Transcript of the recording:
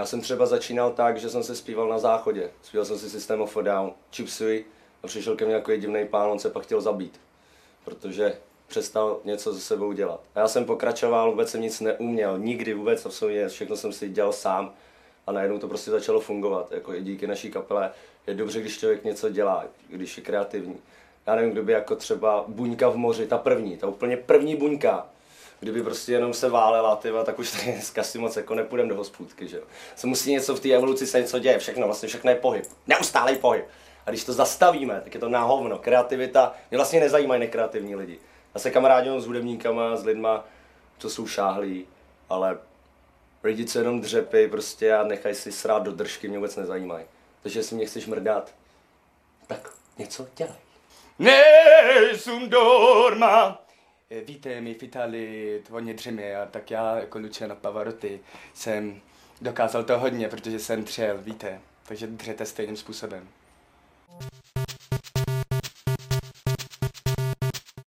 Já jsem třeba začínal tak, že jsem se zpíval na záchodě. Zpíval jsem si System of a Down, Chipsui a přišel ke mně jako divný pán, on se pak chtěl zabít. Protože přestal něco se sebou dělat. A já jsem pokračoval, vůbec jsem nic neuměl, nikdy vůbec absolutně, všechno jsem si dělal sám a najednou to prostě začalo fungovat. Jako i díky naší kapele je dobře, když člověk něco dělá, když je kreativní. Já nevím, kdo by jako třeba buňka v moři, ta první, ta úplně první buňka, kdyby prostě jenom se válela, tyva, tak už tady dneska si moc jako nepůjdem do hospůdky, že jo. Se musí něco v té evoluci se něco děje, všechno, vlastně všechno je pohyb, neustálý pohyb. A když to zastavíme, tak je to na hovno, kreativita, mě vlastně nezajímají nekreativní lidi. Já se kamarádím s hudebníkama, s lidma, co jsou šáhlí, ale lidi, co jenom dřepy prostě a nechají si srát do držky, mě vůbec nezajímají. Takže jestli mě chceš mrdat, tak něco dělej. Nessun dorma. Eh, Víte, my v Itálii hodně dřemě a tak já jako Luciano Pavarotti jsem dokázal to hodně, protože jsem dřel, víte. Takže dřete stejným způsobem.